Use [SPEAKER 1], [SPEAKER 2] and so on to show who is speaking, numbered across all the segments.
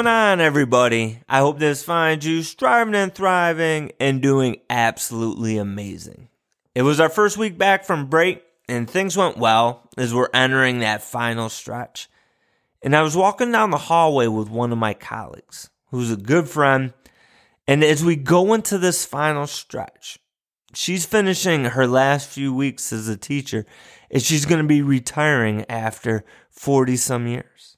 [SPEAKER 1] going on, everybody? I hope this finds you striving and thriving and doing absolutely amazing. It was our first week back from break, and things went well as we're entering that final stretch. And I was walking down the hallway with one of my colleagues, who's a good friend. And as we go into this final stretch, she's finishing her last few weeks as a teacher, and she's going to be retiring after 40 some years.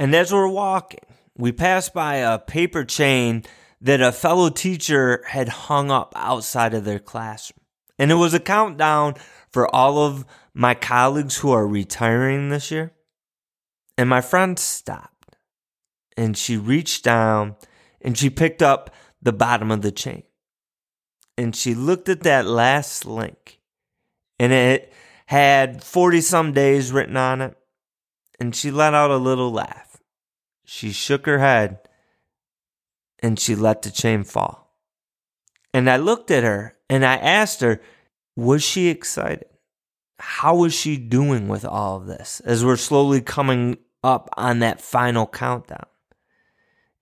[SPEAKER 1] And as we're walking, we passed by a paper chain that a fellow teacher had hung up outside of their classroom. And it was a countdown for all of my colleagues who are retiring this year. And my friend stopped and she reached down and she picked up the bottom of the chain. And she looked at that last link and it had 40 some days written on it. And she let out a little laugh. She shook her head and she let the chain fall. And I looked at her and I asked her, was she excited? How was she doing with all of this as we're slowly coming up on that final countdown?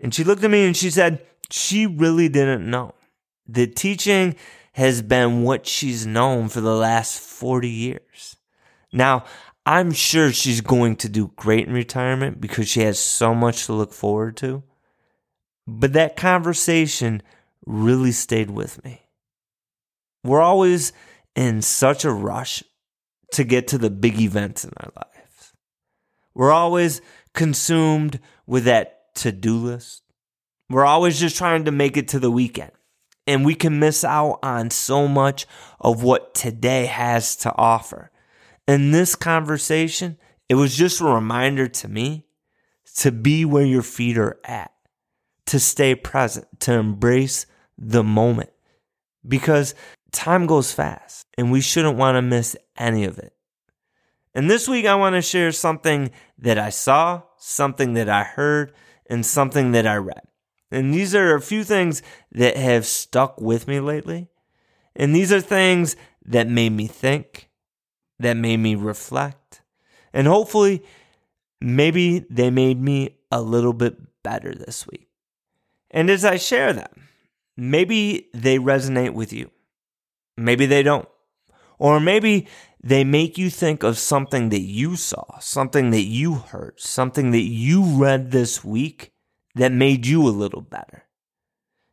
[SPEAKER 1] And she looked at me and she said, she really didn't know. The teaching has been what she's known for the last 40 years. Now, I'm sure she's going to do great in retirement because she has so much to look forward to. But that conversation really stayed with me. We're always in such a rush to get to the big events in our lives. We're always consumed with that to do list. We're always just trying to make it to the weekend. And we can miss out on so much of what today has to offer in this conversation, it was just a reminder to me to be where your feet are at, to stay present, to embrace the moment because time goes fast and we shouldn't want to miss any of it. And this week, I want to share something that I saw, something that I heard, and something that I read. And these are a few things that have stuck with me lately. And these are things that made me think, that made me reflect. And hopefully, maybe they made me a little bit better this week. And as I share them, maybe they resonate with you. Maybe they don't. Or maybe they make you think of something that you saw, something that you heard, something that you read this week that made you a little better.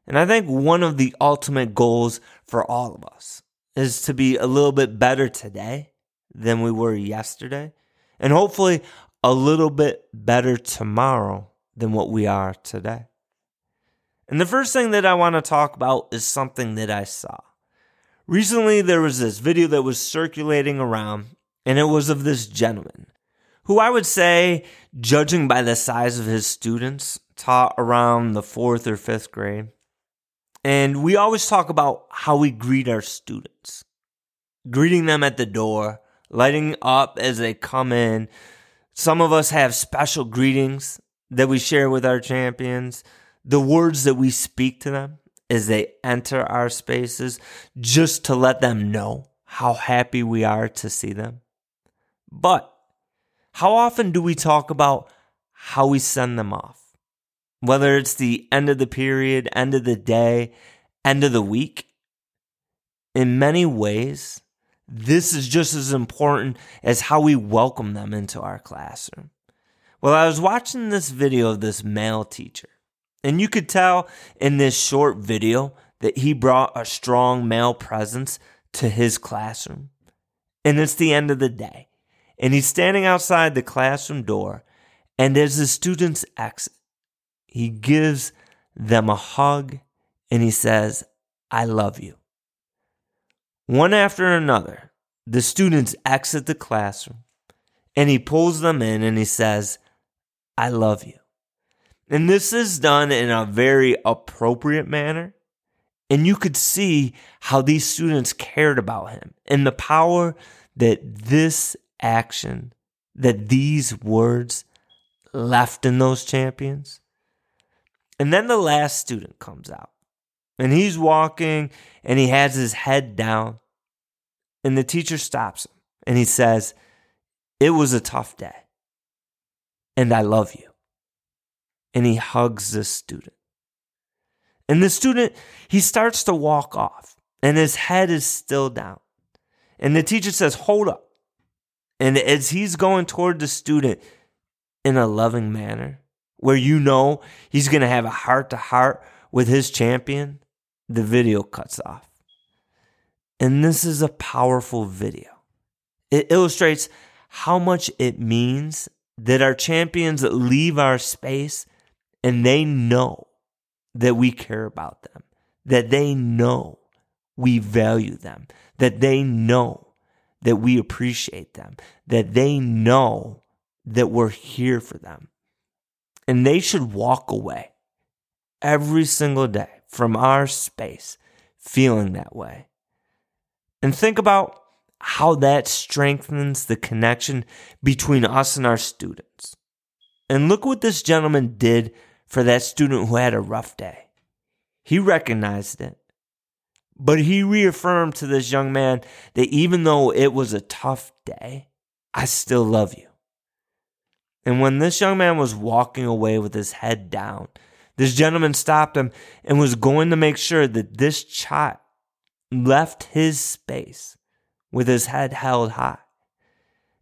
[SPEAKER 1] And I think one of the ultimate goals for all of us is to be a little bit better today than we were yesterday, and hopefully a little bit better tomorrow than what we are today. And the first thing that I want to talk about is something that I saw. Recently, there was this video that was circulating around, and it was of this gentleman who I would say, judging by the size of his students, taught around the fourth or fifth grade. And we always talk about how we greet our students, greeting them at the door, lighting up as they come in. Some of us have special greetings that we share with our champions, the words that we speak to them as they enter our spaces, just to let them know how happy we are to see them. But how often do we talk about how we send them off? Whether it's the end of the period, end of the day, end of the week. In many ways, this is just as important as how we welcome them into our classroom. Well, I was watching this video of this male teacher, and you could tell in this short video that he brought a strong male presence to his classroom. And it's the end of the day, and he's standing outside the classroom door, and as the students exit, he gives them a hug and he says, I love you. One after another, the students exit the classroom and he pulls them in and he says, I love you. And this is done in a very appropriate manner. And you could see how these students cared about him and the power that this action, that these words left in those champions. And then the last student comes out and he's walking and he has his head down. And the teacher stops him and he says, It was a tough day. And I love you. and he hugs the student. And the student, he starts to walk off and his head is still down. And the teacher says, Hold up. And as he's going toward the student in a loving manner, where you know he's going to have a heart to heart with his champion, the video cuts off. And this is a powerful video. It illustrates how much it means that our champions leave our space and they know that we care about them, that they know we value them, that they know that we appreciate them, that they know that we're here for them. And they should walk away every single day from our space feeling that way. And think about how that strengthens the connection between us and our students. And look what this gentleman did for that student who had a rough day. He recognized it, but he reaffirmed to this young man that even though it was a tough day, I still love you. And when this young man was walking away with his head down, this gentleman stopped him and was going to make sure that this child left his space with his head held high.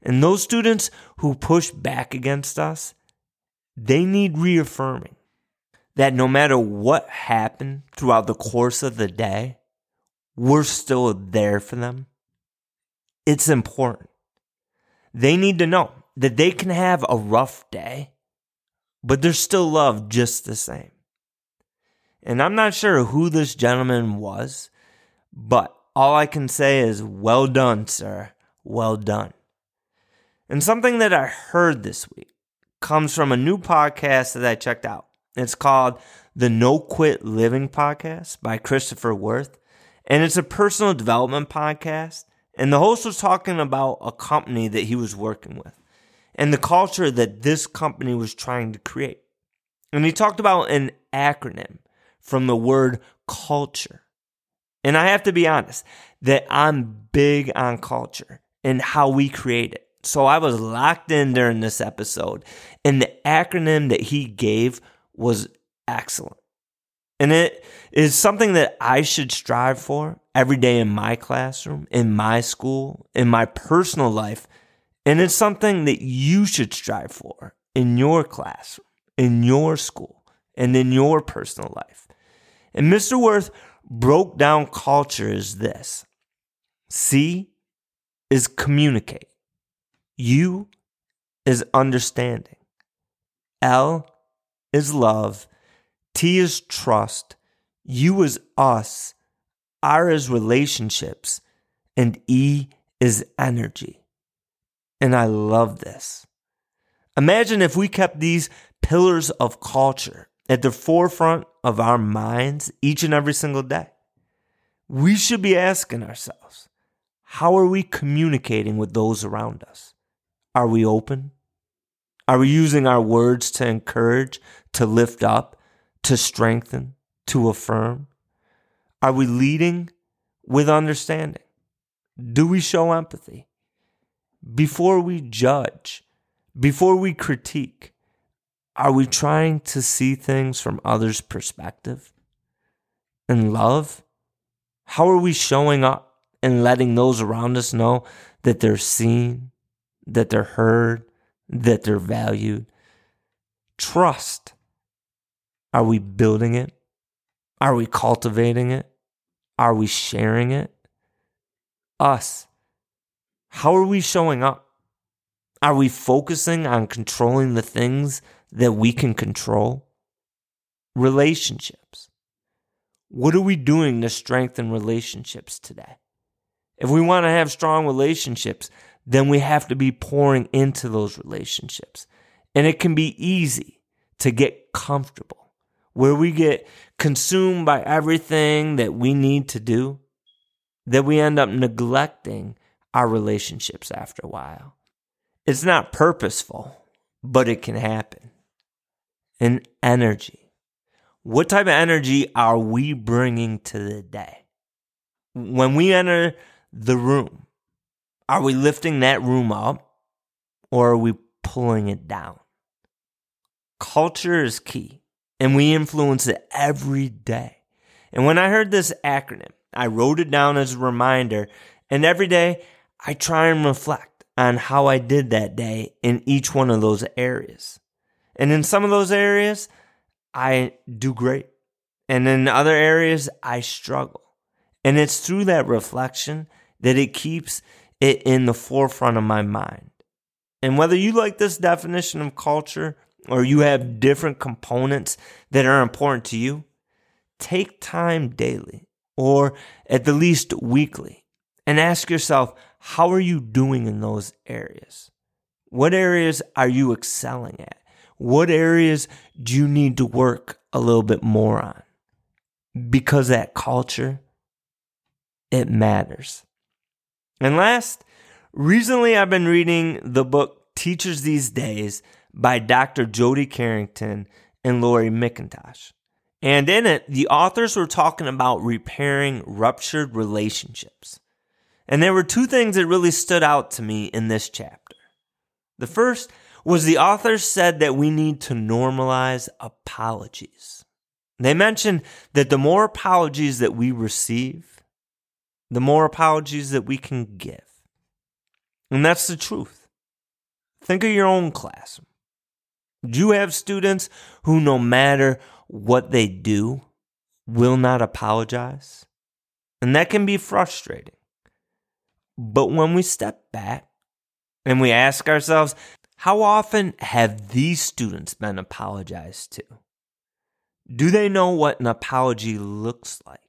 [SPEAKER 1] And those students who push back against us, they need reaffirming that no matter what happened throughout the course of the day, we're still there for them. It's important. They need to know that they can have a rough day, but they're still loved just the same. And I'm not sure who this gentleman was, but all I can say is, well done, sir. Well done. And something that I heard this week comes from a new podcast that I checked out. It's called the No Quit Living Podcast by Christopher Worth. And it's a personal development podcast. And the host was talking about a company that he was working with and the culture that this company was trying to create. And he talked about an acronym from the word culture. And I have to be honest that I'm big on culture and how we create it. So I was locked in during this episode, and the acronym that he gave was excellent. And it is something that I should strive for every day in my classroom, in my school, in my personal life. And it's something that you should strive for in your classroom, in your school, and in your personal life. And Mr. Worth broke down culture as this C is communicate, U is understanding, L is love, T is trust, U is us, R is relationships, and E is energy. And I love this. Imagine if we kept these pillars of culture at the forefront of our minds each and every single day. We should be asking ourselves how are we communicating with those around us? Are we open? Are we using our words to encourage, to lift up, to strengthen, to affirm? Are we leading with understanding? Do we show empathy? Before we judge, before we critique, are we trying to see things from others' perspective? And love? How are we showing up and letting those around us know that they're seen, that they're heard, that they're valued? Trust. Are we building it? Are we cultivating it? Are we sharing it? Us. How are we showing up? Are we focusing on controlling the things that we can control? Relationships. What are we doing to strengthen relationships today? If we want to have strong relationships, then we have to be pouring into those relationships. And it can be easy to get comfortable where we get consumed by everything that we need to do, that we end up neglecting our relationships after a while. It's not purposeful, but it can happen and energy. What type of energy are we bringing to the day? When we enter the room, are we lifting that room up or are we pulling it down? culture is key and we influence it every day. And when I heard this acronym, I wrote it down as a reminder. And every day I try and reflect on how I did that day in each one of those areas. And in some of those areas, I do great. And in other areas, I struggle. And it's through that reflection that it keeps it in the forefront of my mind. And whether you like this definition of culture or you have different components that are important to you, take time daily or at the least weekly and ask yourself, how are you doing in those areas? What areas are you excelling at? What areas do you need to work a little bit more on? Because that culture, it matters. And last, recently I've been reading the book Teachers These Days by Dr. Jody Carrington and Laurie McIntosh. And in it, the authors were talking about repairing ruptured relationships. And there were two things that really stood out to me in this chapter. The first was the author said that we need to normalize apologies. They mentioned that the more apologies that we receive, the more apologies that we can give. And that's the truth. Think of your own classroom. Do you have students who, no matter what they do will not apologize. And that can be frustrating. But when we step back and we ask ourselves, how often have these students been apologized to? Do they know what an apology looks like?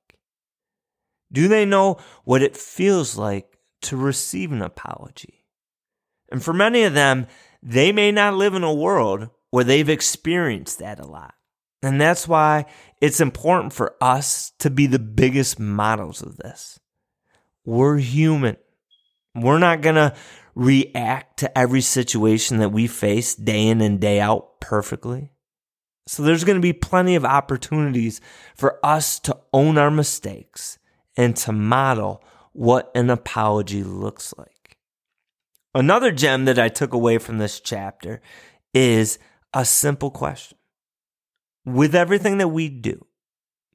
[SPEAKER 1] Do they know what it feels like to receive an apology? And for many of them, they may not live in a world where they've experienced that a lot. And that's why it's important for us to be the biggest models of this. We're human. We're not going to react to every situation that we face day in and day out perfectly. So there's going to be plenty of opportunities for us to own our mistakes and to model what an apology looks like. Another gem that I took away from this chapter is a simple question with everything that we do,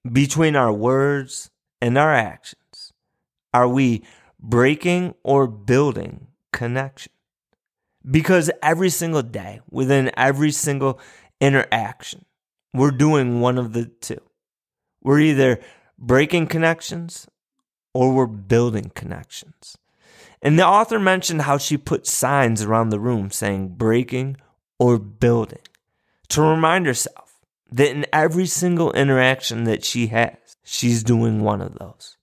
[SPEAKER 1] between our words and our actions, are we breaking or building connection? Because every single day, within every single interaction, we're doing one of the two. We're either breaking connections or we're building connections. And the author mentioned how she put signs around the room saying breaking or building to remind herself that in every single interaction that she has, she's doing one of those.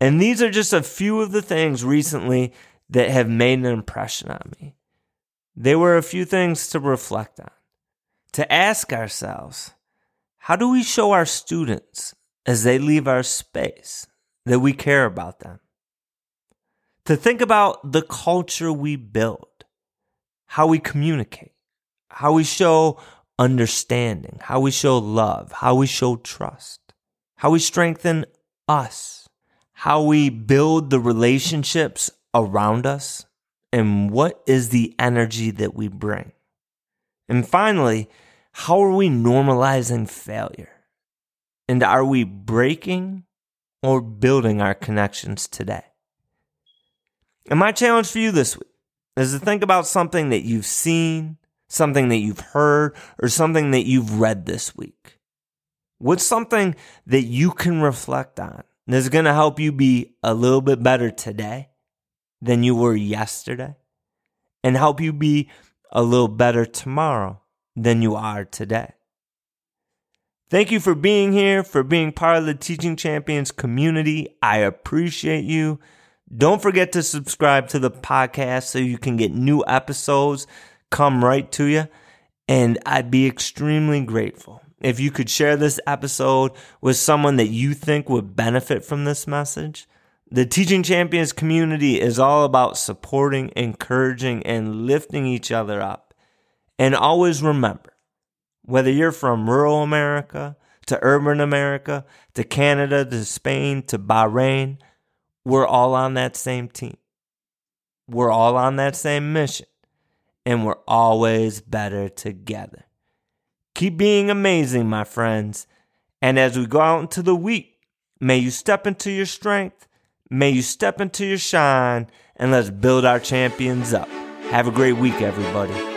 [SPEAKER 1] And these are just a few of the things recently that have made an impression on me. They were a few things to reflect on, to ask ourselves how do we show our students as they leave our space that we care about them? To think about the culture we build, how we communicate, how we show understanding, how we show love, how we show trust, how we strengthen us, how we build the relationships around us, and what is the energy that we bring. And finally, how are we normalizing failure? And are we breaking or building our connections today? And my challenge for you this week is to think about something that you've seen, something that you've heard, or something that you've read this week? What's something that you can reflect on that's going to help you be a little bit better today than you were yesterday and help you be a little better tomorrow than you are today? Thank you for being here, for being part of the Teaching Champions community. I appreciate you. Don't forget to subscribe to the podcast so you can get new episodes come right to you. And I'd be extremely grateful if you could share this episode with someone that you think would benefit from this message. The Teaching Champions community is all about supporting, encouraging, and lifting each other up. And always remember whether you're from rural America to urban America to Canada to Spain to Bahrain, we're all on that same team. We're all on that same mission and we're always better together. Keep being amazing, my friends. And as we go out into the week, may you step into your strength, may you step into your shine, and let's build our champions up. Have a great week, everybody.